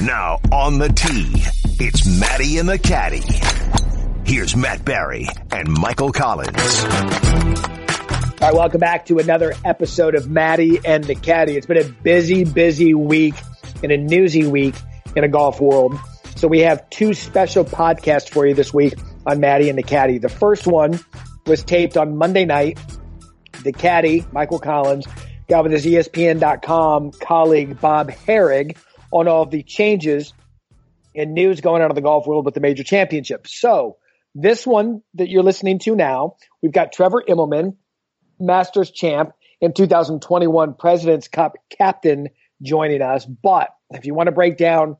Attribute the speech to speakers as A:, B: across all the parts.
A: Now on the tee, it's Matty and the Caddie. Here's Matt Barrie and Michael Collins.
B: All right, welcome back to another episode of Matty and the Caddie. It's been a busy, busy week and a newsy week in a golf world. So we have two special podcasts for you this week on Matty and the Caddie. The first one was taped on Monday night. The Caddy, Michael Collins, got with his ESPN.com colleague Bob Harig on all of the changes and news going on in the golf world with the major championships. So this one that you're listening to now, we've got Trevor Immelman, Masters champ and 2021 President's Cup captain joining us. But if you want to break down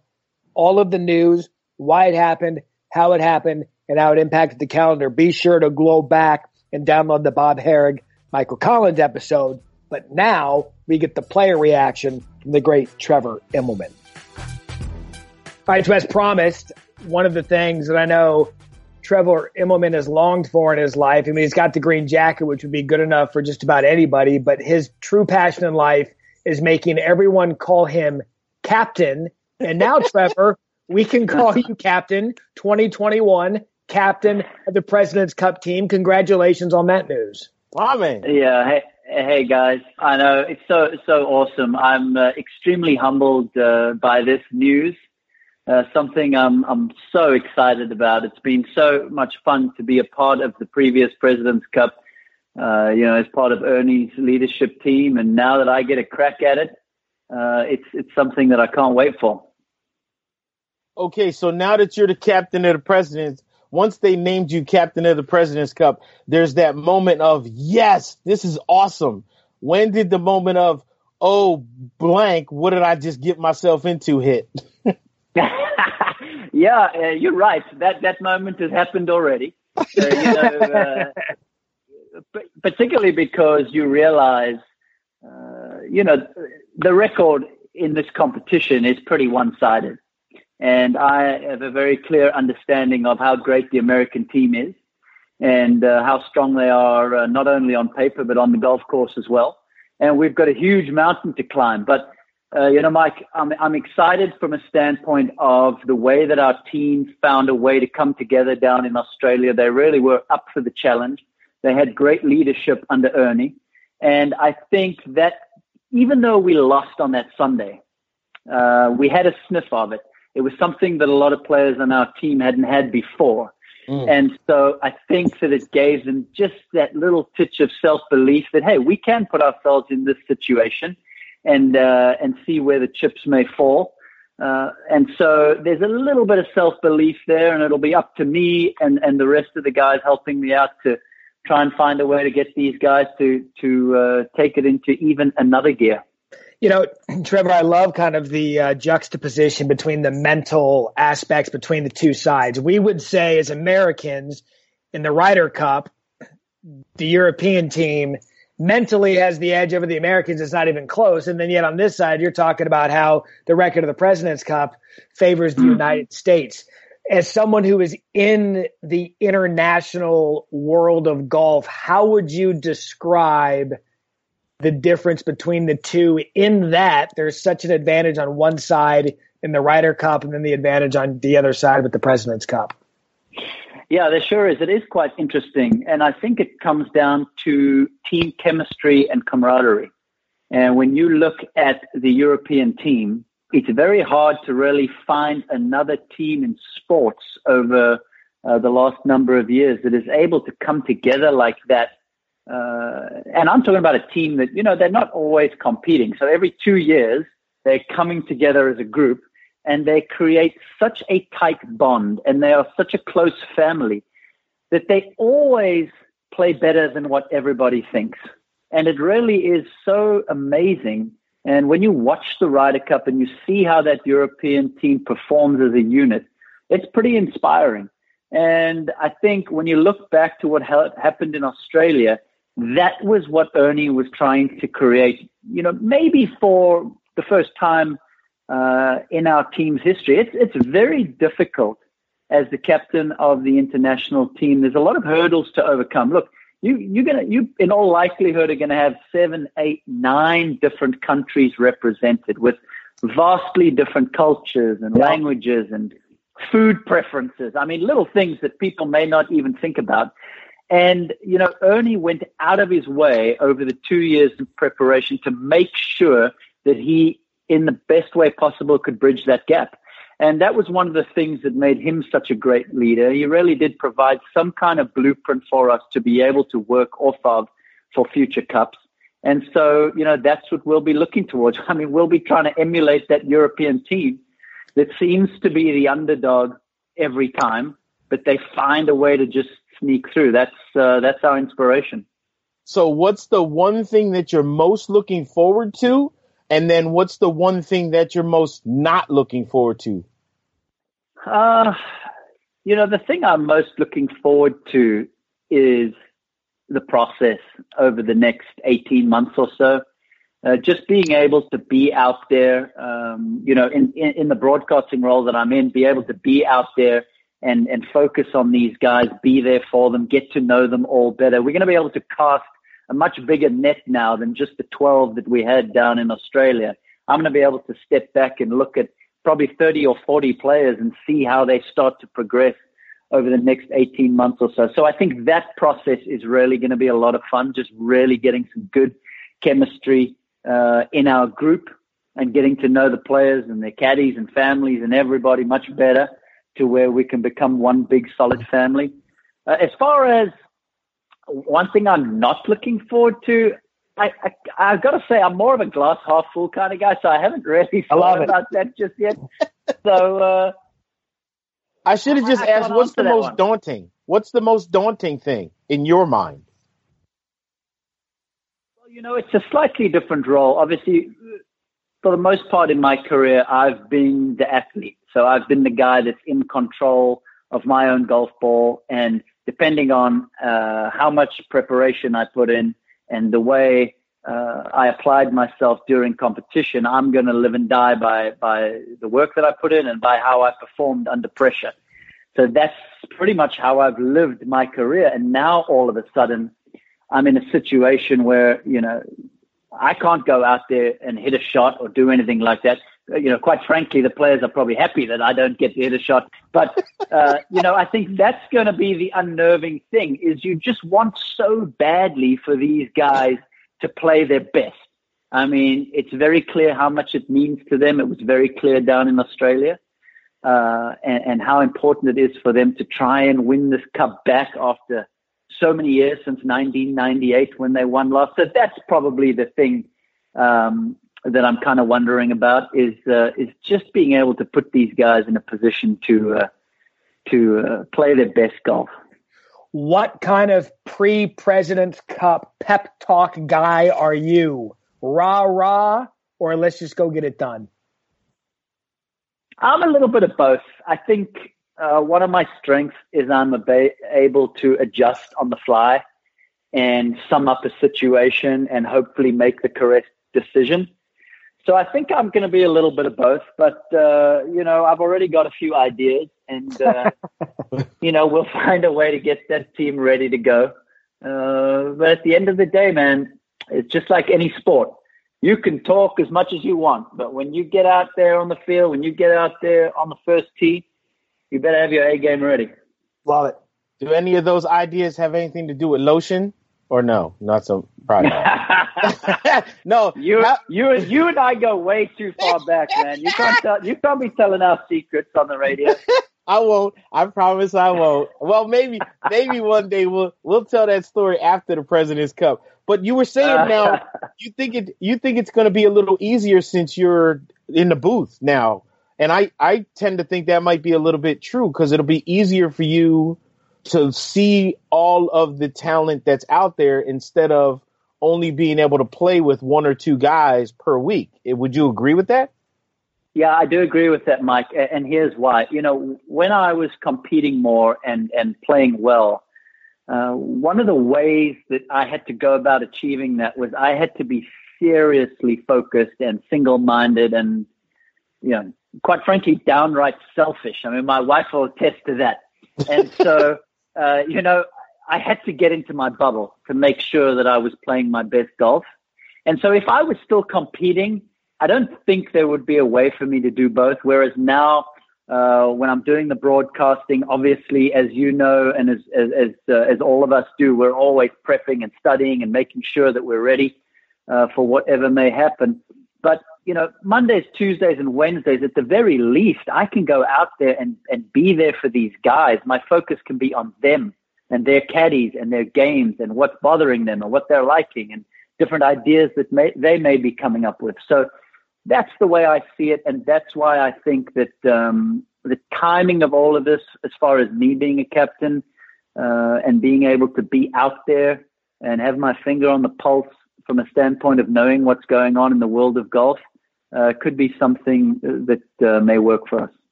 B: all of the news, why it happened, how it happened, and how it impacted the calendar, be sure to glow back and download the Bob Harig, Michael Collins episode. But now we get the player reaction from the great Trevor Immelman. All right, so as promised, one of the things that I know Trevor Immelman has longed for in his life. I mean, he's got the green jacket, which would be good enough for just about anybody, but his true passion in life is making everyone call him captain. And now, Trevor, we can call you captain 2021, captain of the President's Cup team. Congratulations on that news.
C: Amen.
D: Yeah. Hey, hey guys. I know it's so, so awesome. I'm uh, extremely humbled uh, by this news uh, something I'm, I'm so excited about. It's been so much fun to be a part of the previous President's Cup, uh, you know, as part of Ernie's leadership team. And now that I get a crack at it, uh, it's, it's something that I can't wait for.
C: Okay, so now that you're the captain of the President's, once they named you captain of the President's Cup, there's that moment of, yes, this is awesome. When did the moment of, oh, blank, what did I just get myself into hit?
D: yeah, uh, you're right. That that moment has happened already. Uh, you know, uh, particularly because you realize, uh, you know, the record in this competition is pretty one-sided, and I have a very clear understanding of how great the American team is, and uh, how strong they are, uh, not only on paper but on the golf course as well. And we've got a huge mountain to climb, but uh, you know, Mike, I'm, I'm excited from a standpoint of the way that our team found a way to come together down in Australia. They really were up for the challenge. They had great leadership under Ernie. And I think that even though we lost on that Sunday, uh, we had a sniff of it. It was something that a lot of players on our team hadn't had before. Mm. And so I think that it gave them just that little touch of self belief that, hey, we can put ourselves in this situation and uh, and see where the chips may fall. Uh, and so there's a little bit of self belief there, and it'll be up to me and, and the rest of the guys helping me out to try and find a way to get these guys to to uh, take it into even another gear.
B: You know, Trevor, I love kind of the uh, juxtaposition between the mental aspects between the two sides. We would say, as Americans, in the Ryder Cup, the European team mentally has the edge over the Americans. It's not even close. And then yet on this side, you're talking about how the record of the President's Cup favors the mm-hmm. United States. As someone who is in the international world of golf, how would you describe the difference between the two in that there's such an advantage on one side in the Ryder Cup and then the advantage on the other side with the President's Cup?
D: Yeah, there sure is. It is quite interesting. And I think it comes down to team chemistry and camaraderie. And when you look at the European team, it's very hard to really find another team in sports over uh, the last number of years that is able to come together like that. Uh, and I'm talking about a team that, you know, they're not always competing. So every two years, they're coming together as a group and they create such a tight bond and they are such a close family that they always play better than what everybody thinks. And it really is so amazing. And when you watch the Ryder Cup and you see how that European team performs as a unit, it's pretty inspiring. And I think when you look back to what ha- happened in Australia, that was what Ernie was trying to create, you know, maybe for the first time uh, in our team's history. It's, it's very difficult as the captain of the international team. There's a lot of hurdles to overcome. Look, you, you're gonna, you in all likelihood are gonna have seven, eight, nine different countries represented with vastly different cultures and
B: Yeah.
D: languages and food preferences. I mean, little things that people may not even think about. And, you know, Ernie went out of his way over the two years of preparation to make sure that he, in the best way possible, could bridge that gap. And that was one of the things that made him such a great leader. He really did provide some kind of blueprint for us to be able to work off of for future cups. And so, you know, that's what we'll be looking towards. I mean, we'll be trying to emulate that European team that seems to be the underdog every time, but they find a way to just sneak through. That's uh, that's our inspiration.
C: So, what's the one thing that you're most looking forward to? And then, what's the one thing that you're most not looking forward to?
D: Uh, you know, the thing I'm most looking forward to is the process over the next 18 months or so. Uh, just being able to be out there, um, you know, in, in, in the broadcasting role that I'm in, be able to be out there and, and focus on these guys, be there for them, get to know them all better. We're going to be able to cast a much bigger net now than just the 12 that we had down in Australia. I'm going to be able to step back and look at probably 30 or 40 players and see how they start to progress over the next 18 months or so. So I think that process is really going to be a lot of fun, just really getting some good chemistry uh, in our group and getting to know the players and their caddies and families and everybody much better to where we can become one big solid family. Uh, as far as one thing I'm not looking forward to, I, I, I've got to say I'm more of a glass half full kind of guy, so I haven't really thought
B: it.
D: about that just yet. so uh,
C: I should have just
D: I-
C: asked, what's the most
D: one.
C: daunting? What's the most daunting thing in your mind?
D: Well, you know, it's a slightly different role. Obviously, for the most part in my career, I've been the athlete. So I've been the guy that's in control of my own golf ball. And depending on uh, how much preparation I put in and the way uh, I applied myself during competition, I'm going to live and die by, by the work that I put in and by how I performed under pressure. So that's pretty much how I've lived my career. And now all of a sudden, I'm in a situation where, you know, I can't go out there and hit a shot or do anything like that. Uh, You know, quite frankly, the players are probably happy that I don't get to hit a shot. But, uh, you know, I think that's going to be the unnerving thing is you just want so badly for these guys to play their best. I mean, it's very clear how much it means to them. It was very clear down in Australia. Uh, and, and how important it is for them to try and win this cup back after so many years since 1998 when they won last. So that's probably the thing um, that I'm kind of wondering about is uh, is just being able to put these guys in a position to uh, to uh, play their best golf.
B: What kind of pre-President's Cup pep talk guy are you? Rah rah, or let's just go get it done.
D: I'm a little bit of both. I think uh, one of my strengths is I'm aba- able to adjust on the fly and sum up a situation and hopefully make the correct decision. So I think I'm going to be a little bit of both, but uh, you know, I've already got a few ideas, and uh, you know, we'll find a way to get that team ready to go. Uh, but at the end of the day, man, it's just like any sport. You can talk as much as you want, but when you get out there on the field, when you get out there on the first tee, you better have your A game ready.
B: Love it.
C: Do any of those ideas have anything to do with lotion? Or no? Not so probably not. no.
D: You,
C: how-
D: you, you and I go way too far back, man. You can't tell, you can't be telling our secrets on the radio.
C: I won't. I promise I won't. Well, maybe maybe one day we'll we'll tell that story after the President's Cup. But you were saying now you think it you think it's going to be a little easier since you're in the booth now. And I I tend to think that might be a little bit true cuz it'll be easier for you to see all of the talent that's out there instead of only being able to play with one or two guys per week. Eh, Would you agree with that?
D: Yeah, I do agree with that, Mike. And here's why. You know, when I was competing more and, and playing well, uh, one of the ways that I had to go about achieving that was I had to be seriously focused and single minded and, you know, quite frankly, downright selfish. I mean, my wife will attest to that. And so, uh, you know, I had to get into my bubble to make sure that I was playing my best golf. And so if I was still competing I don't think there would be a way for me to do both. Whereas now, uh, when I'm doing the broadcasting, obviously, as you know, and as as as, uh, as, all of us do, we're always prepping and studying and making sure that we're ready uh, for whatever may happen. But you know, Mondays, Tuesdays, and Wednesdays, at the very least, I can go out there and and be there for these guys. My focus can be on them and their caddies and their games and what's bothering them and what they're liking and different ideas that may, they may be coming up with. So that's the way I see it, and that's why I think that um, the timing of all of this, as far as me being a captain uh, and being able to be out there and have my finger on the pulse from a standpoint of knowing what's going on in the world of golf, uh, could be something that uh, may work for us.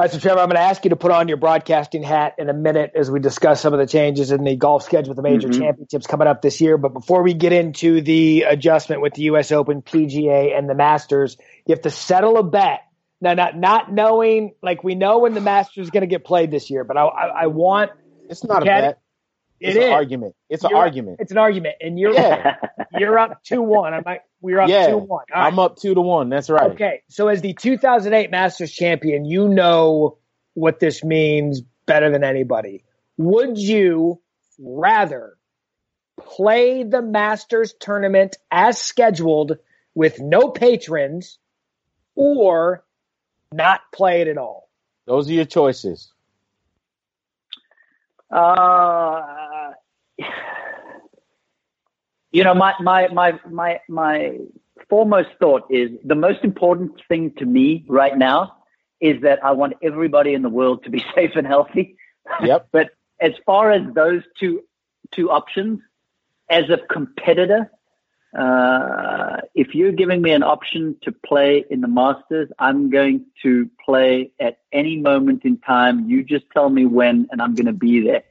B: All right, so Trevor, I'm going to ask you to put on your broadcasting hat in a minute as we discuss some of the changes in the golf schedule with the major mm-hmm. championships coming up this year. But before we get into the adjustment with the U.S. Open, PGA, and the Masters, you have to settle a bet. Now, not not knowing, like we know when the Masters is going to get played this year, but I, I, I want.
C: It's not a bet. It's it an is. argument. It's
B: you're,
C: an argument.
B: It's an argument, and you're yeah. you're up two one. I'm like, we're up yeah, two one.
C: Right. I'm up two to one. That's right.
B: Okay, so as the 2008 Masters champion, you know what this means better than anybody. Would you rather play the Masters tournament as scheduled with no patrons, or not play it at all?
C: Those are your choices.
D: Uh, you know, my, my, my, my, my foremost thought is the most important thing to me right now is that I want everybody in the world to be safe and healthy.
C: Yep.
D: but as far as those two, two options, as a competitor, uh, if you're giving me an option to play in the Masters, I'm going to play at any moment in time. You just tell me when, and I'm going to be there.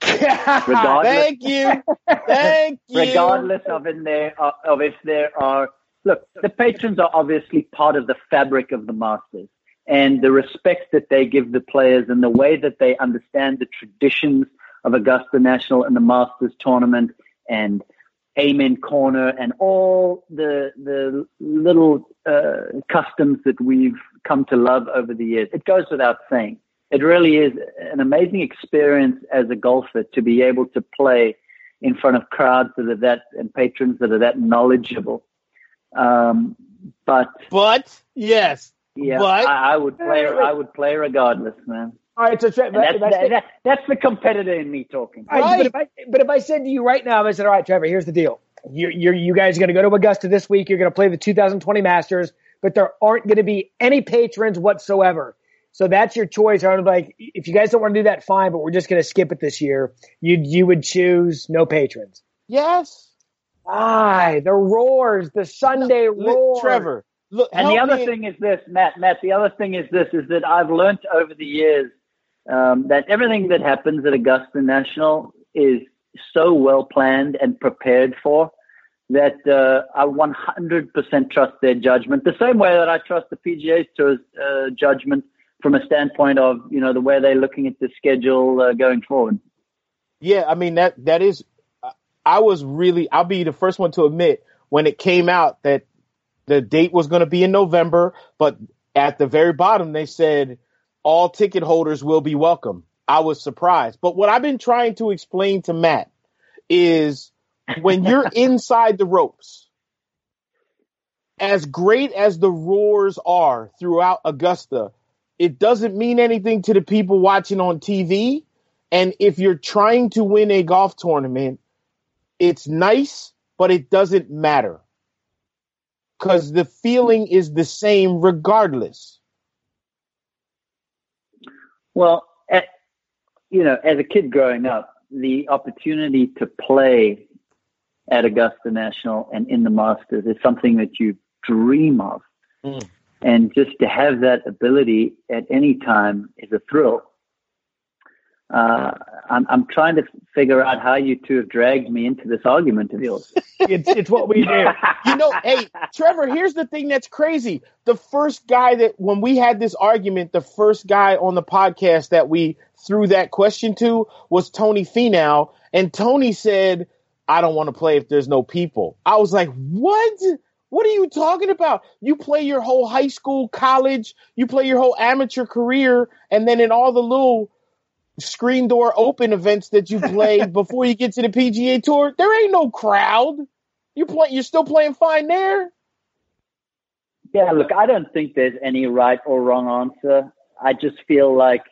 C: Thank you. Thank you.
D: Regardless of in there of if there are look, the patrons are obviously part of the fabric of the Masters, and the respect that they give the players and the way that they understand the traditions of Augusta National and the Masters tournament and Amen Corner and all the the little uh, customs that we've come to love over the years. It goes without saying. It really is an amazing experience as a golfer to be able to play in front of crowds that are that and patrons that are that knowledgeable. Um, but
C: but yes,
D: yeah,
C: but,
D: I, I, would play. I would play regardless, man.
B: All right, so Trevor,
D: that's, that, that, that's, the competitor in me talking.
B: Right. But, if I, but if I said to you right now, I said, "All right, Trevor, here's the deal. You you you guys are going to go to Augusta this week. You're going to play the 2020 Masters, but there aren't going to be any patrons whatsoever. So that's your choice. I'm like, if you guys don't want to do that, fine, but we're just going to skip it this year. You you would choose no patrons.
C: Yes.
B: Why the roars, the Sunday roar,
C: Trevor.
D: Look, and the other me. thing is this, Matt. Matt, the other thing is this: is that I've learned over the years um, that everything that happens at Augusta National is so well planned and prepared for that uh, I 100% trust their judgment. The same way that I trust the PGA Tour's uh, judgment from a standpoint of you know the way they're looking at the schedule uh, going forward.
C: Yeah, I mean that that is. I was really. I'll be the first one to admit when it came out that the date was going to be in November, but at the very bottom they said all ticket holders will be welcome. I was surprised. But what I've been trying to explain to Matt is when you're inside the ropes, as great as the roars are throughout Augusta, it doesn't mean anything to the people watching on TV. And if you're trying to win a golf tournament, it's nice, but it doesn't matter because the feeling is the same regardless.
D: Well, at, you know, as a kid growing up, the opportunity to play at Augusta National and in the Masters is something that you dream of. Mm. And just to have that ability at any time is a thrill. Uh, I'm, I'm trying to figure out how you two have dragged me into this argument of yours.
B: it's, it's what we do.
C: you know, hey, Trevor, here's the thing that's crazy. The first guy that, when we had this argument, the first guy on the podcast that we threw that question to was Tony Finau. And Tony said, I don't want to play if there's no people. I was like, what? What are you talking about? You play your whole high school, college, you play your whole amateur career, and then in all the little screen door open events that you play before you get to the PGA Tour, there ain't no crowd. You play, you're still playing fine there.
D: Yeah, look, I don't think there's any right or wrong answer. I just feel like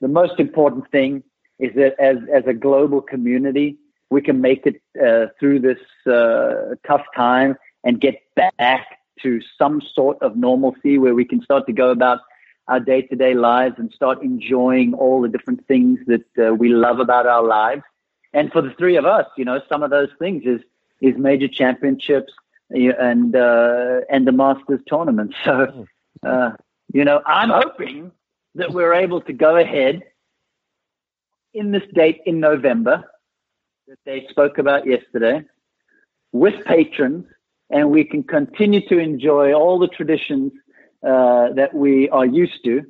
D: the most important thing is that as as a global community, we can make it uh, through this uh, tough time and get back to some sort of normalcy where we can start to go about our day to day lives and start enjoying all the different things that uh, we love about our lives. And for the three of us, you know, some of those things is is major championships and uh, and the Masters tournament. So, uh, you know, I'm hoping that we're able to go ahead in this date in November that they spoke about yesterday with patrons, and we can continue to enjoy all the traditions uh, that we are used to,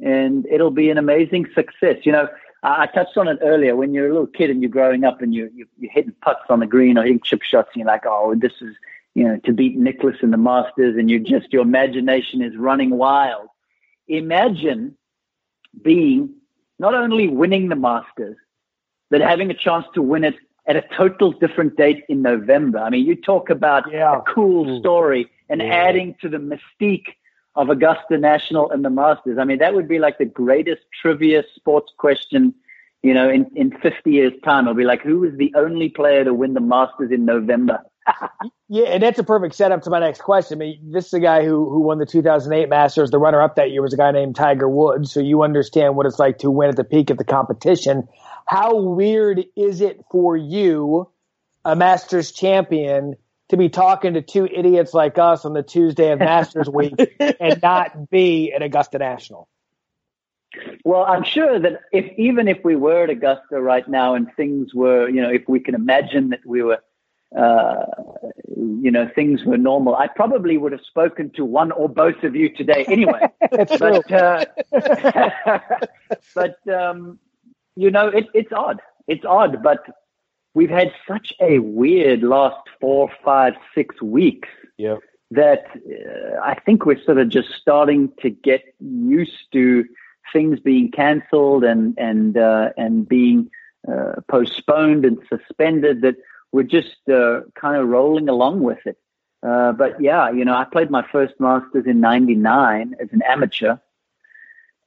D: and it'll be an amazing success. You know, I, I, touched on it earlier. When you're a little kid and you're growing up and you, you you're hitting putts on the green or hitting chip shots, and you're like, oh, this is you know to beat Nicklaus in the Masters, and you just your imagination is running wild. Imagine being not only winning the Masters, but having a chance to win it at a total different date in November. I mean, you talk about yeah. a cool mm. story and yeah. adding to the mystique of Augusta National and the Masters. I mean, that would be like the greatest trivia sports question, you know, in, in 50 years' time. It'll be like, who was the only player to win the Masters in November?
B: yeah, and that's a perfect setup to my next question. I mean, this is a guy who who won the 2008 Masters. The runner up that year was a guy named Tiger Woods. So you understand what it's like to win at the peak of the competition. How weird is it for you, a Masters champion, to be talking to two idiots like us on the Tuesday of Masters Week and not be at Augusta National?
D: Well, I'm sure that if even if we were at Augusta right now and things were, you know, if we can imagine that we were, uh, you know, things were normal, I probably would have spoken to one or both of you today anyway. but, uh, but um, you know, it, it's odd. It's odd, but we've had such a weird last four, five, six weeks
C: yep.
D: that uh, I think we're sort of just starting to get used to things being cancelled and and uh, and being uh, postponed and suspended. That we're just uh, kind of rolling along with it. Uh, but yeah, you know, I played my first Masters in '99 as an amateur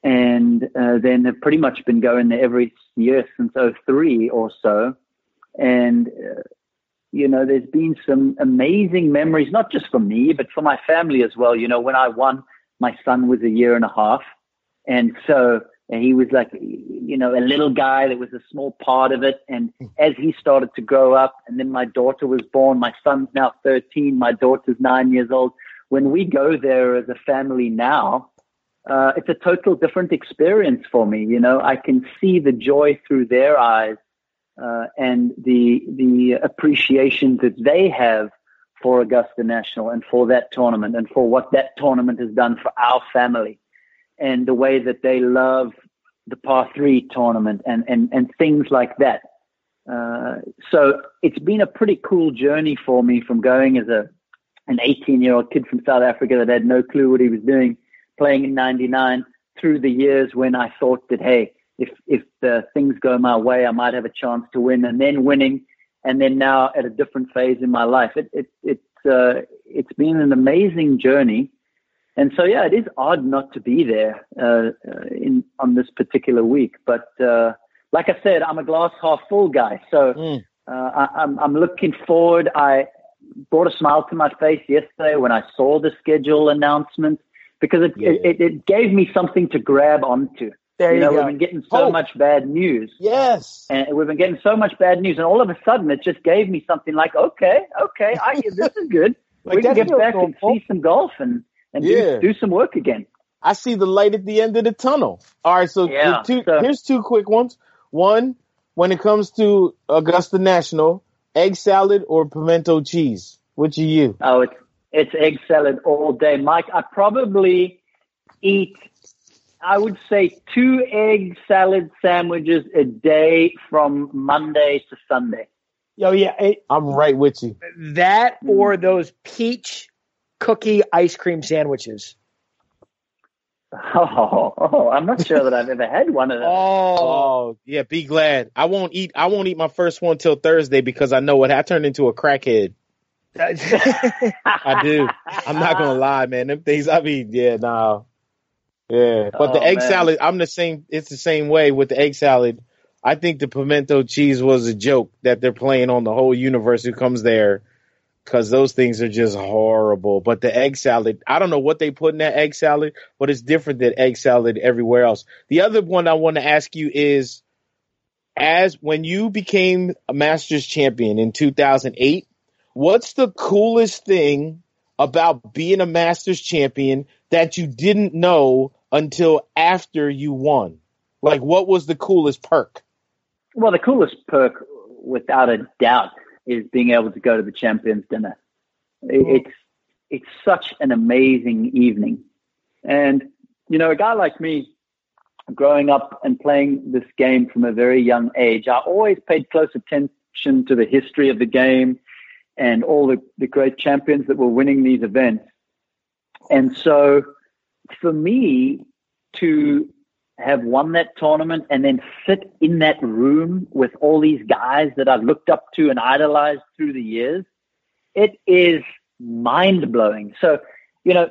D: and uh, then have pretty much been going there every year since 03 or so. And, uh, you know, there's been some amazing memories, not just for me, but for my family as well. You know, when I won, my son was a year and a half. And so and he was like, you know, a little guy that was a small part of it. And as he started to grow up, and then my daughter was born, my son's now 13, my daughter's nine years old. When we go there as a family now, uh, it's a total different experience for me. You know, I can see the joy through their eyes uh, and the the appreciation that they have for Augusta National and for that tournament and for what that tournament has done for our family and the way that they love the par three tournament and and and things like that. Uh, so it's been a pretty cool journey for me from going as a an 18 year old kid from South Africa that had no clue what he was doing playing in 99 through the years when I thought that, hey, if, if the things go my way, I might have a chance to win and then winning. And then now at a different phase in my life, it, it, it's, uh, it's been an amazing journey. And so, yeah, it is odd not to be there, uh, uh in, on this particular week. But, uh, like I said, I'm a glass half full guy. So, mm. uh, I, I'm, I'm looking forward. I brought a smile to my face yesterday when I saw the schedule announcement because it, yeah. it, it, gave me something to grab onto.
B: There you,
D: know,
B: go.
D: we've been getting so oh. much bad news.
B: Yes.
D: And we've been getting so much bad news. And all of a sudden, it just gave me something like, okay, okay, I, this is good. like we can get back and see some golf and, and yeah. do, do some work again.
C: I see the light at the end of the tunnel. All right, so, yeah, two, so here's two quick ones. One, when it comes to Augusta National, egg salad or pimento cheese? Which are you?
D: Oh, it's it's egg salad all day. Mike, I probably eat, I would say, two egg salad sandwiches a day from Monday to Sunday.
B: Oh, yeah. It,
C: I'm right with you.
B: That mm. or those peach cookie ice cream sandwiches.
D: Oh, oh, I'm not sure that I've ever had one of those.
C: Oh, oh yeah. Be glad. I won't eat. I won't eat my first one till Thursday because I know what I turned into a crackhead. I do. I'm not gonna lie, man. Them things. I mean, yeah, nah. Yeah, but the
D: Oh,
C: egg
D: man.
C: salad. I'm the same. It's the same way with the egg salad. I think the pimento cheese was a joke that they're playing on the whole universe who comes there because those things are just horrible. But the egg salad, I don't know what they put in that egg salad, but it's different than egg salad everywhere else. The other one I want to ask you is, as when you became a Masters champion in 2008, what's the coolest thing about being a Masters champion that you didn't know until after you won? Like, what was the coolest perk?
D: Well, the coolest perk, without a doubt, is being able to go to the champions dinner. Mm-hmm. It's it's such an amazing evening, and you know, a guy like me, growing up and playing this game from a very young age, I always paid close attention to the history of the game and all the, the great champions that were winning these events. And so, for me to have won that tournament and then sit in that room with all these guys that I've looked up to and idolized through the years, it is mind blowing. So, you know,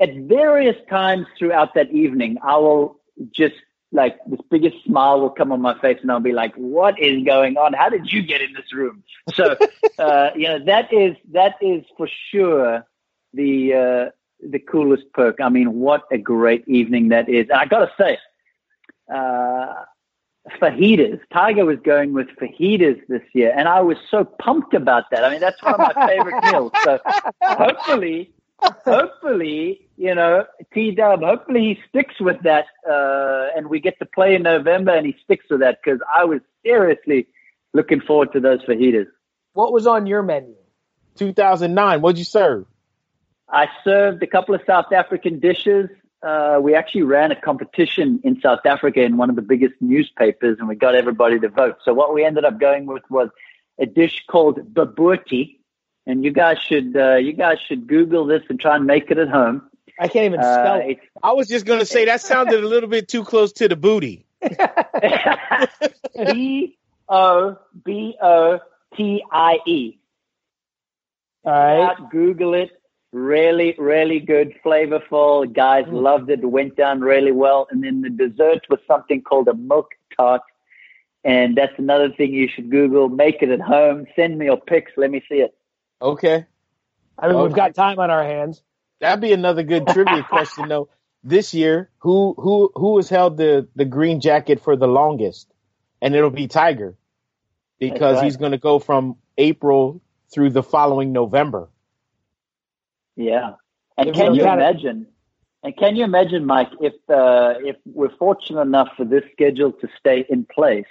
D: at various times throughout that evening, I will just like this biggest smile will come on my face and I'll be like, what is going on? How did you get in this room? So, uh, you know, that is, that is for sure the, uh, the coolest perk. I mean, what a great evening that is. And I got to say, uh, fajitas. Tiger was going with fajitas this year, and I was so pumped about that. I mean, that's one of my favorite meals. So hopefully, hopefully, you know, T Dub. Hopefully, he sticks with that, uh, and we get to play in November, and he sticks with that because I was seriously looking forward to those fajitas.
B: What was on your menu?
C: 2009. What'd you serve?
D: I served a couple of South African dishes. Uh, we actually ran a competition in South Africa in one of the biggest newspapers, and we got everybody to vote. So what we ended up going with was a dish called bobotie, and you guys should uh, you guys should Google this and try and make it at home.
B: I can't even
D: Uh,
B: spell it.
C: I was just gonna say that sounded a little bit too close to the booty.
D: B O B O T I E.
B: All right.
D: out, Google it. Really, really good, flavorful. Guys loved it. It went down really well. And then the dessert was something called a milk tart. And that's another thing you should Google. Make it at home. Send me your pics. Let me see it.
C: Okay.
B: I mean, we've got time on our hands.
C: That'd be another good trivia question though. This year, who who who has held the the green jacket for the longest? And it'll be Tiger. Because
D: right.
C: he's gonna go from April through the following November.
D: Yeah. And
B: If
D: can
B: you
D: you
B: had a-
D: imagine? And can you imagine, Mike, if uh, if we're fortunate enough for this schedule to stay in place,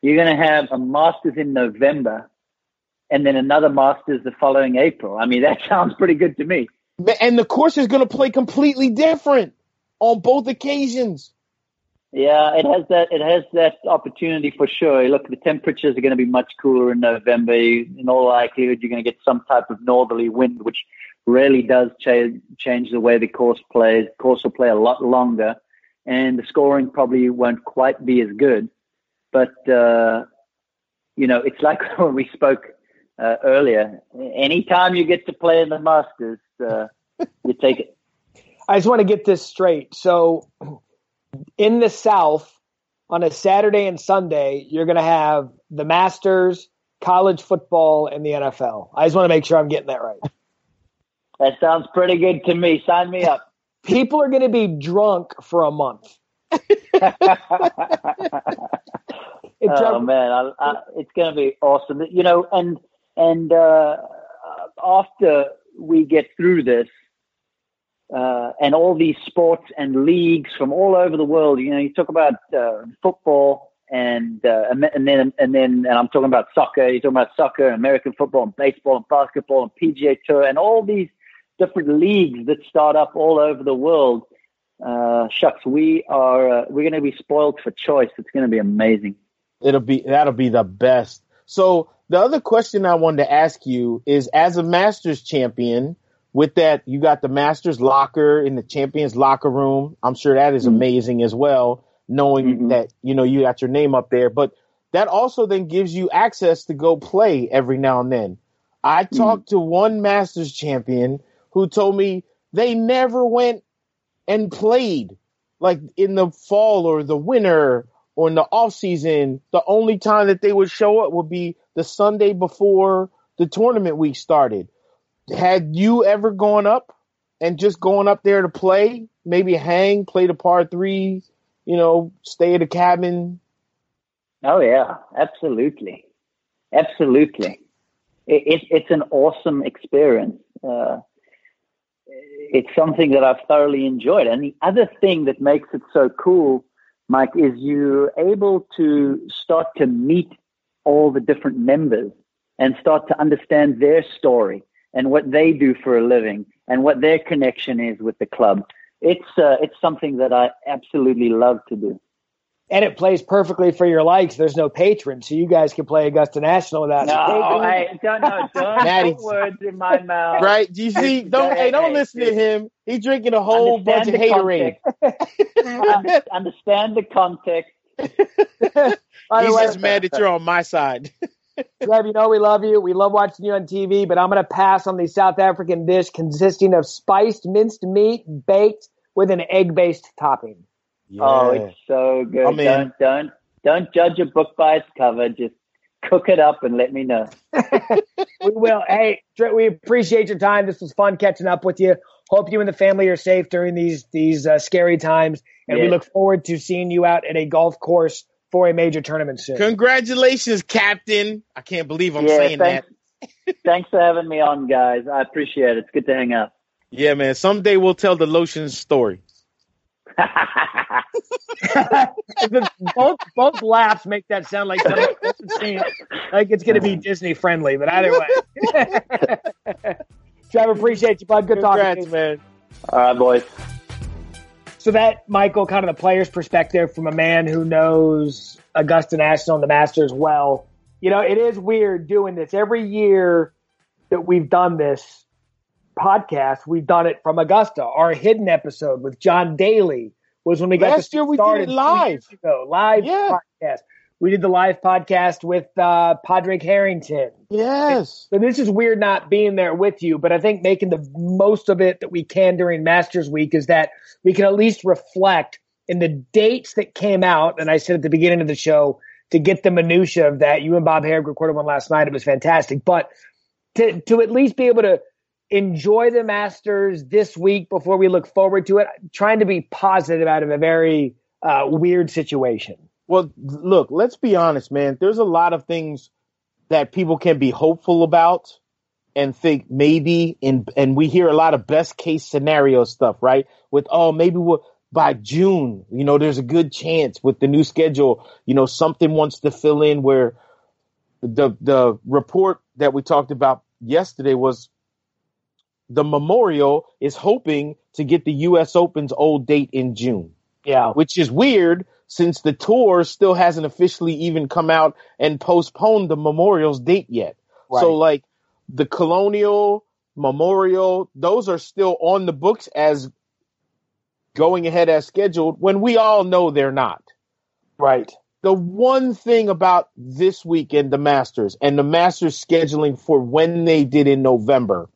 D: you're going to have a Masters in November, and then another Masters the following April. I mean, that sounds pretty good to me.
C: And the course is gonna play completely different on both occasions.
D: Yeah, it has that. It has that opportunity for sure. Look, the temperatures are going to be much cooler in November. In all likelihood, you're going to get some type of northerly wind, which really does change change the way the course plays. The course will play a lot longer, and the scoring probably won't quite be as good. But uh, you know, it's like when we spoke uh, earlier. Anytime you get to play in the Masters, uh, you take it.
B: I just want to get this straight. So, in the South, on a Saturday and Sunday, you're going to have the Masters, college football, and the NFL. I just want to make sure I'm getting that right.
D: That sounds pretty good to me. Sign me up.
B: People are going to be drunk for a month.
D: Oh man, I, I, it's going to be awesome. You know, and and uh, after we get through this, uh, and all these sports and leagues from all over the world, you know, you talk about uh, football and uh, and then and then and I'm talking about soccer. You're talking about soccer, American football, and baseball, and basketball, and PGA Tour, and all these different leagues that start up all over the world. Uh, shucks, we are uh, we're going to be spoiled for choice. It's going to be amazing.
C: It'll be that'll be the best. So the other question I wanted to ask you is as a Masters champion, with that, you got the Masters locker in the Champions locker room. I'm sure that is
D: Mm-hmm.
C: amazing as well, knowing
D: Mhm.
C: that you know you got your name up there. But that also then gives you access to go play every now and then. I
D: Mm-hmm.
C: talked to one Masters champion who told me they never went and played like in the fall or the winter or in the off season. The only time that they would show up would be the Sunday before the tournament week started. Had you ever gone up and just going up there to play, maybe hang, play the par three, you know, stay at a cabin?
D: Oh yeah, absolutely, absolutely. It, it, it's an awesome experience. Uh, it's something that I've thoroughly enjoyed. And the other thing that makes it so cool, Mike, is you're able to start to meet all the different members and start to understand their story and what they do for a living and what their connection is with the club. It's uh, it's something that I absolutely love to do.
B: And it plays perfectly for your likes. There's no patron, so you guys can play Augusta National without
D: No,
B: patron.
D: I don't know. Don't put words in my mouth.
C: Right? Do you see? Don't hey, don't
D: Hey,
C: listen to him. He's drinking a whole bunch of
D: Understand the
C: haterade.
D: Understand the context.
B: By the
C: He's
B: way,
C: just mad that you're on my side.
B: Trev, you know we love you. We love watching you on TV, but I'm going to pass on the South African dish consisting of spiced minced meat baked with an egg-based topping.
D: Oh, it's so good.
C: I'm
D: don't don't don't judge a book by its cover. Just cook it up and let me know.
B: we will. Hey, Tre- we appreciate your time. This was fun catching up with you. Hope you and the family are safe during these these uh, scary times, and we look forward to seeing you out at a golf course for a major tournament soon.
C: Congratulations, Captain. I can't believe I'm
D: yeah,
C: saying that.
D: thanks. thanks for having me on, guys. I appreciate it. It's good to hang out.
C: Yeah, man. Someday we'll tell the lotion story.
B: Both both laughs make that sound like something like it's going to be mm. Disney friendly. But either way, Trevor, appreciate you, bud. Good talking. to
C: Congrats,
B: you.
C: man.
D: All right, boys.
B: So that Michael, kind of the player's perspective from a man who knows Augusta National and the Masters well. You know, it is weird doing this every year that we've done this podcast. We've done it from Augusta. Our hidden episode with John Daly was when we got
C: Last
B: to
C: year we did it live.
B: ago, live
C: Yeah.
B: podcast. We did the live podcast with uh, Padraig Harrington.
C: Yes.
B: So this is weird not being there with you, but I think making the most of it that we can during Masters Week is that we can at least reflect in the dates that came out. And I said at the beginning of the show to get the minutia of that. You and Bob Harig recorded one last night. It was fantastic, but to to at least be able to enjoy the Masters this week before we look forward to it, trying to be positive out of a very uh, weird situation.
C: Well, look, let's be honest, man. There's a lot of things that people can be hopeful about and think maybe in and we hear a lot of best case scenario stuff, right? With oh, maybe we'll by June, you know, there's a good chance with the new schedule, you know, something wants to fill in where the the report that we talked about yesterday was the memorial is hoping to get the US Open's old date in June
B: Yeah.
C: which is weird since the tour still hasn't officially even come out and postponed the Memorial's date yet. So like the Colonial, Memorial, those are still on the books as going ahead as scheduled when we all know they're not.
B: Right.
C: The one thing about this weekend, the Masters and the Masters scheduling for when they did in November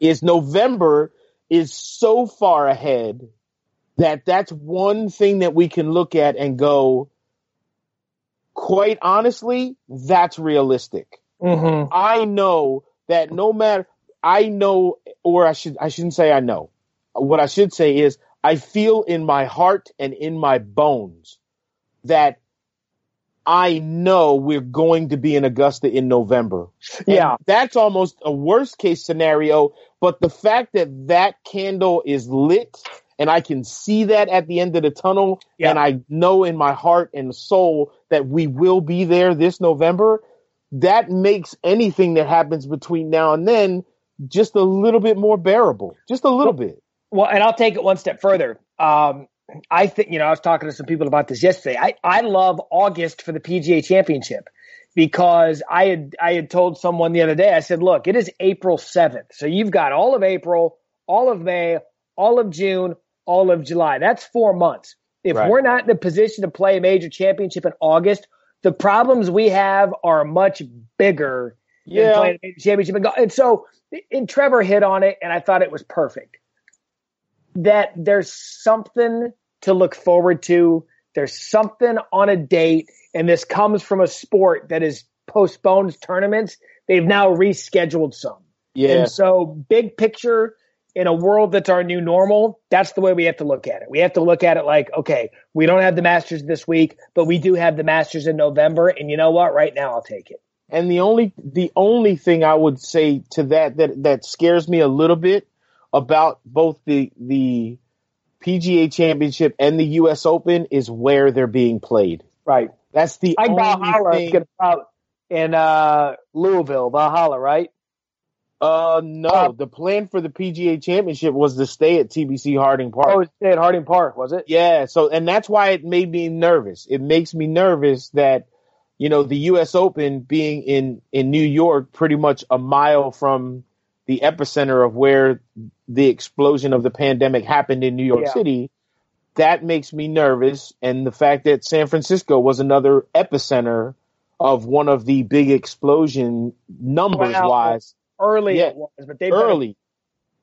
C: is November is so far ahead that that's one thing that we can look at and go, quite honestly, that's realistic.
B: Mm-hmm.
C: I know that no matter, I know, or I should, I shouldn't say I know. What I should say is I feel in my heart and in my bones that I know we're going to be in Augusta in November. And
B: Yeah.
C: that's almost a worst case scenario. But the fact that that candle is lit and I can see that at the end of the tunnel,
B: Yeah.
C: and I know in my heart and soul that we will be there this November, that makes anything that happens between now and then just a little bit more bearable. Just a little bit.
B: Well, and I'll take it one step further. Um, I think, you know, I was talking to some people about this yesterday. I, I love August for the PGA championship because I had I had told someone the other day. I said, "Look, it is April seventh, so you've got all of April, all of May, all of June, all of July. That's four months. If
C: Right.
B: we're not in a position to play a major championship in August, the problems we have are much bigger than
C: Yeah.
B: playing a major championship. And so, and Trevor hit on it, and I thought it was perfect. That there's something to look forward to. There's something on a date, and this comes from a sport that has postponed tournaments. They've now rescheduled some.
C: Yeah.
B: And so, big picture, in a world that's our new normal, that's the way we have to look at it. We have to look at it like, okay, we don't have the Masters this week, but we do have the Masters in November. And you know what? Right now, I'll take it.
C: And the only the only thing I would say to that that that scares me a little bit about both the the PGA Championship and the U.S. Open is where they're being played.
B: Right.
C: That's the
B: Like
C: only
B: Valhalla
C: thing.
B: gonna in uh, Louisville, Valhalla, right?
C: Uh, no,
B: Uh,
C: the plan for the PGA Championship was to stay at TPC Harding Park.
B: Oh, it's at Harding Park, was it?
C: Yeah, so and that's why it made me nervous. It makes me nervous that you know the U.S. Open being in in New York, pretty much a mile from the epicenter of where the explosion of the pandemic happened in New York
B: Yeah.
C: City. That makes me nervous, and the fact that San Francisco was another epicenter of one of the big explosion numbers
B: Wow.
C: wise
B: Early
C: Yeah.
B: it was, but they've done
C: early.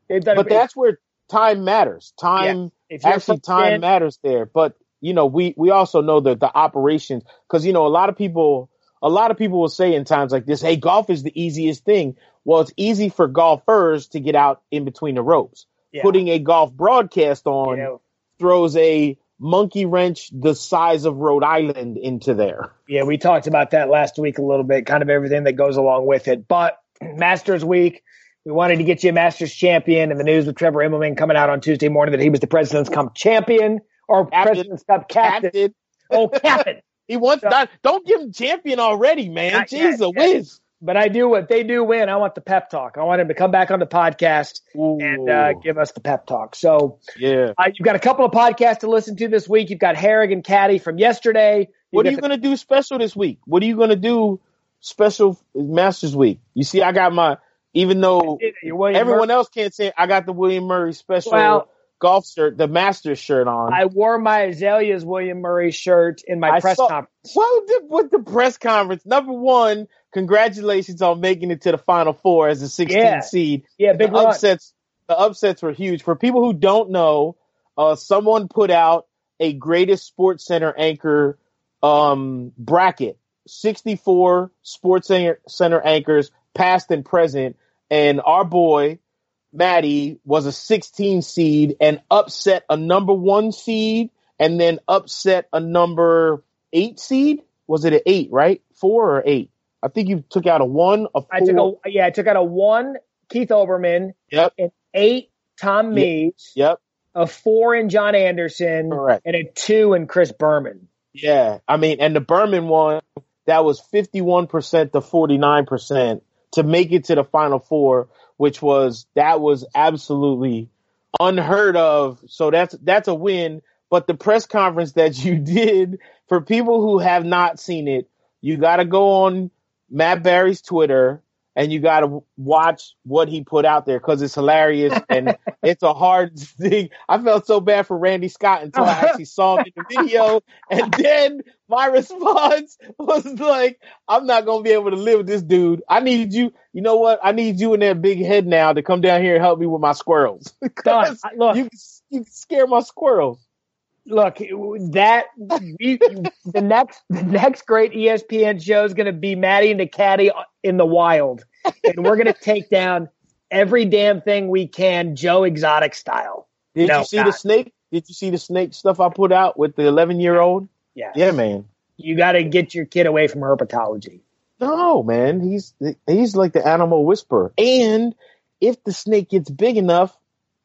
B: they've done
C: But that's where time matters. Time
B: if
C: actually time
B: in-
C: matters there but you know we we also know that the operations because you know a lot of people a lot of people will say in times like this hey golf is the easiest thing well it's easy for golfers to get out in between the ropes
B: Yeah.
C: putting a golf broadcast on throws a monkey wrench the size of rhode island into there
B: Yeah, we talked about that last week a little bit, kind of everything that goes along with it. But Masters Week, we wanted to get you a Masters champion, and the news with Trevor Immelman coming out on Tuesday morning that he was the President's Cup champion or
C: Captain.
B: President's Cup captain.
C: Captain.
B: Oh, captain.
C: he wants
B: So-
C: not don't give him champion already man
B: Not yet,
C: jeez a
B: yet.
C: whiz
B: But I do what they do win. I want the pep talk. I want him to come back on the podcast and uh, give us the pep talk. So
C: yeah
B: uh, you've got a couple of podcasts to listen to this week. You've got Harig and Caddie from yesterday. You've
C: What are you
B: the-
C: gonna do special this week? What are you gonna do special Masters Week? You see, I got my even though everyone
B: Murphy-
C: else can't say, I got the William Murray special
B: Well-
C: golf shirt, the Masters shirt on.
B: I wore my Azaleas William Murray shirt in my
C: I
B: press
C: saw-
B: conference.
C: Well, the, what the press conference? Number one, congratulations on making it to the Final Four as a 16
B: Yeah.
C: seed.
B: Yeah, big
C: the upsets the upsets were huge. For people who don't know, uh, someone put out a greatest sports center anchor um, bracket. 64 sports center anchors, past and present, and our boy Matty was a 16 seed and upset a number one seed, and then upset a number eight seed. Was it an eight? Right, four or eight? I think you took out a one, a four.
B: I took a yeah, I took out a one Keith Olbermann,
C: Yep.
B: an eight Tom. Mees,
C: Yep.
B: a four in John Anderson,
C: Correct.
B: and a two in Chris Berman.
C: Yeah, I mean, and the Berman one that was fifty one percent to forty nine percent to make it to the final four, which was that was absolutely unheard of. So that's that's a win. But the press conference that you did for people who have not seen it, you got to go on Matt Barrie's Twitter and you got to watch what he put out there because it's hilarious and it's a hard thing. I felt so bad for Randy Scott until I actually saw him in the video, and then my response was like, "I'm not gonna be able to live with this dude. I need you. You know what? I need you in that big head now to come down here and help me with my squirrels.
B: Done.
C: 'Cause
B: I- Look,
C: you you scare my squirrels.
B: Look, that we, the next the next great ESPN show is going to be Matty and the Caddie in the wild, and we're going to take down every damn thing we can, Joe Exotic style.
C: Did
B: No,
C: you see
B: God.
C: the snake? Did you see the snake stuff I put out with the 11 year old?
B: Yeah,
C: Yeah, man.
B: You got to get your kid away from herpetology.
C: No, man. He's he's like the animal whisperer. And if the snake gets big enough,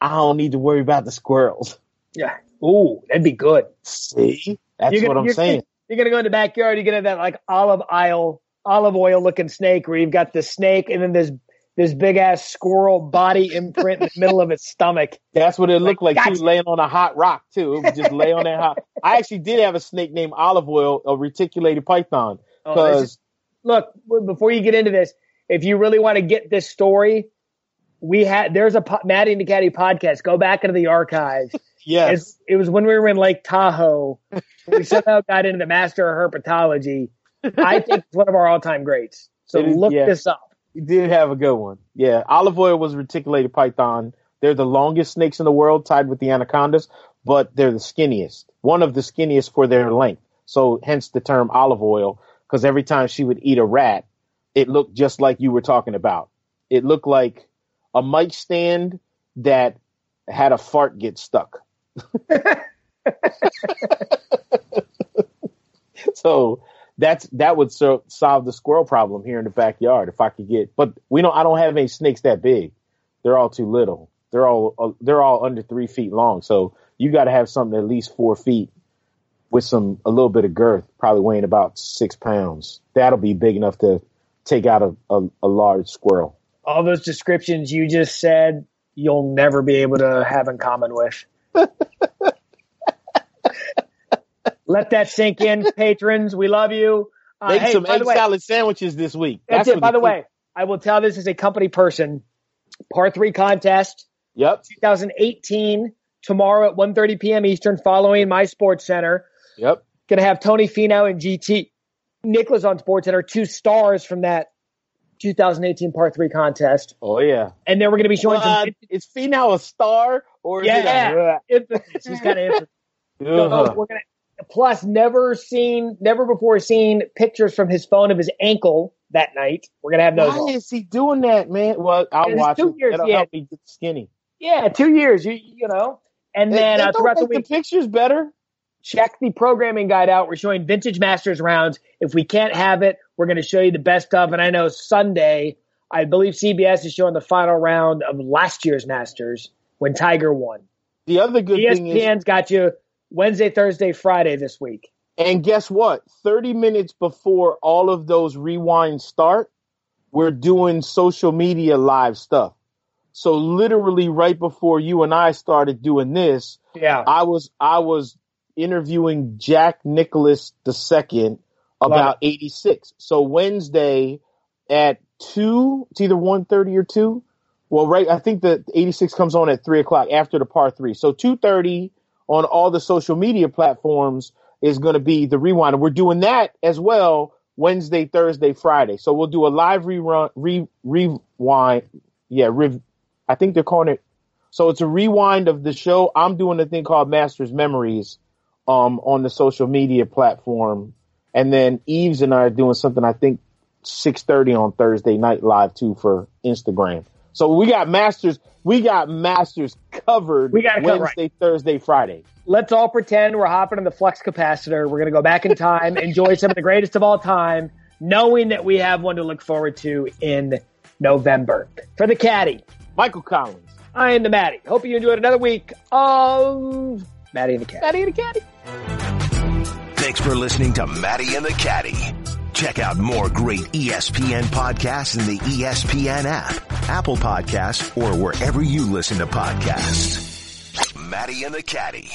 C: I don't need to worry about the squirrels.
B: Yeah. Ooh, that'd be good.
C: See, that's
B: You're
C: what
B: gonna-
C: I'm
B: you're-
C: saying.
B: You're gonna go in the backyard. You're gonna have that like olive oil, olive oil looking snake where you've got the snake and then this this big ass squirrel body imprint in the middle of its stomach.
C: That's what it looked like
B: Gotcha.
C: too, laying on a hot rock too. It would just lay on that hot. I actually did have a snake named Olive Oil, a reticulated python,
B: Oh,
C: because
B: is- look, before you get into this, if you really want to get this story, we had there's a Matty and the Caddie podcast. Go back into the archives.
C: yes,
B: it's, it was when we were in Lake Tahoe. we somehow got into the master of herpetology. I think it's one of our all-time greats. So is, look yeah. this up.
C: You did have a good one. Yeah, olive oil was reticulated python. They're the longest snakes in the world, tied with the anacondas, but they're the skinniest. One of the skinniest for their length. So hence the term olive oil, because every time she would eat a rat, it looked just like you were talking about. It looked like a mic stand that had a fart get stuck. so that's that would so, solve the squirrel problem here in the backyard if I could get. But we don't. I don't have any snakes that big. They're all too little. They're all uh, they're all under three feet long. So you got to have something at least four feet with some a little bit of girth, probably weighing about six pounds. That'll be big enough to take out a, a, a large squirrel
B: all those descriptions you just said, you'll never be able to have in common with. Let that sink in, patrons. We love you.
C: Uh, Make hey, some egg way, salad sandwiches this week.
B: That's, that's it. By the way, I will tell this as a company person. Par three contest.
C: Yep.
B: 2018 tomorrow at 1:30 p.m. Eastern, following my Sports Center.
C: Yep.
B: Gonna have Tony Finau and GT Nicklaus on Sports Center, two stars from that 2018 Par Three contest.
C: Oh yeah,
B: and then we're going to be showing.
C: Uh, some- is Finau a star or
B: yeah, it a, it's kind of. so we're gonna plus never seen, never before seen pictures from his phone of his ankle that night. We're gonna have those.
C: Why is he doing that, man? Well, I'll watch two it. Years, It'll yeah. help me get skinny.
B: Yeah, two years. You you know, and then uh, throughout the week,
C: the pictures better
B: check the programming guide out. We're showing vintage masters rounds. If we can't have it, we're going to show you the best of. And I know Sunday, I believe CBS is showing the final round of last year's masters when Tiger won.
C: The other good
B: ESPN's
C: thing is
B: ESPN's got you Wednesday, Thursday, Friday this week.
C: And guess what? 30 minutes before all of those rewinds start, we're doing social media live stuff. So literally right before you and I started doing this,
B: yeah,
C: I was I was interviewing Jack Nicklaus II about 86. So Wednesday at two, it's either 1.30 or two. Well, right. I think the 86 comes on at three o'clock after the par three. So 2.30 on all the social media platforms is going to be the rewind. And we're doing that as well Wednesday, Thursday, Friday. So we'll do a live rerun, re, rewind. Yeah. Re, I think they're calling it. So it's a rewind of the show. I'm doing a thing called Masters Memories um, on the social media platform. And then Eves and I are doing something I think 6:30 on Thursday night live too for Instagram. So we got masters. We got masters covered.
B: We got
C: Wednesday,
B: right.
C: Thursday, Friday.
B: Let's all pretend we're hopping in the flux capacitor. We're gonna go back in time, enjoy some of the greatest of all time, knowing that we have one to look forward to in November. For the caddy,
C: Michael Collins.
B: I am the Matty. Hope you enjoyed another week of Matty and the Caddie.
C: Matty and the Caddie.
A: Thanks for listening to Matty and the Caddie. Check out more great ESPN podcasts in the ESPN app, Apple Podcasts, or wherever you listen to podcasts. Matty and the Caddie.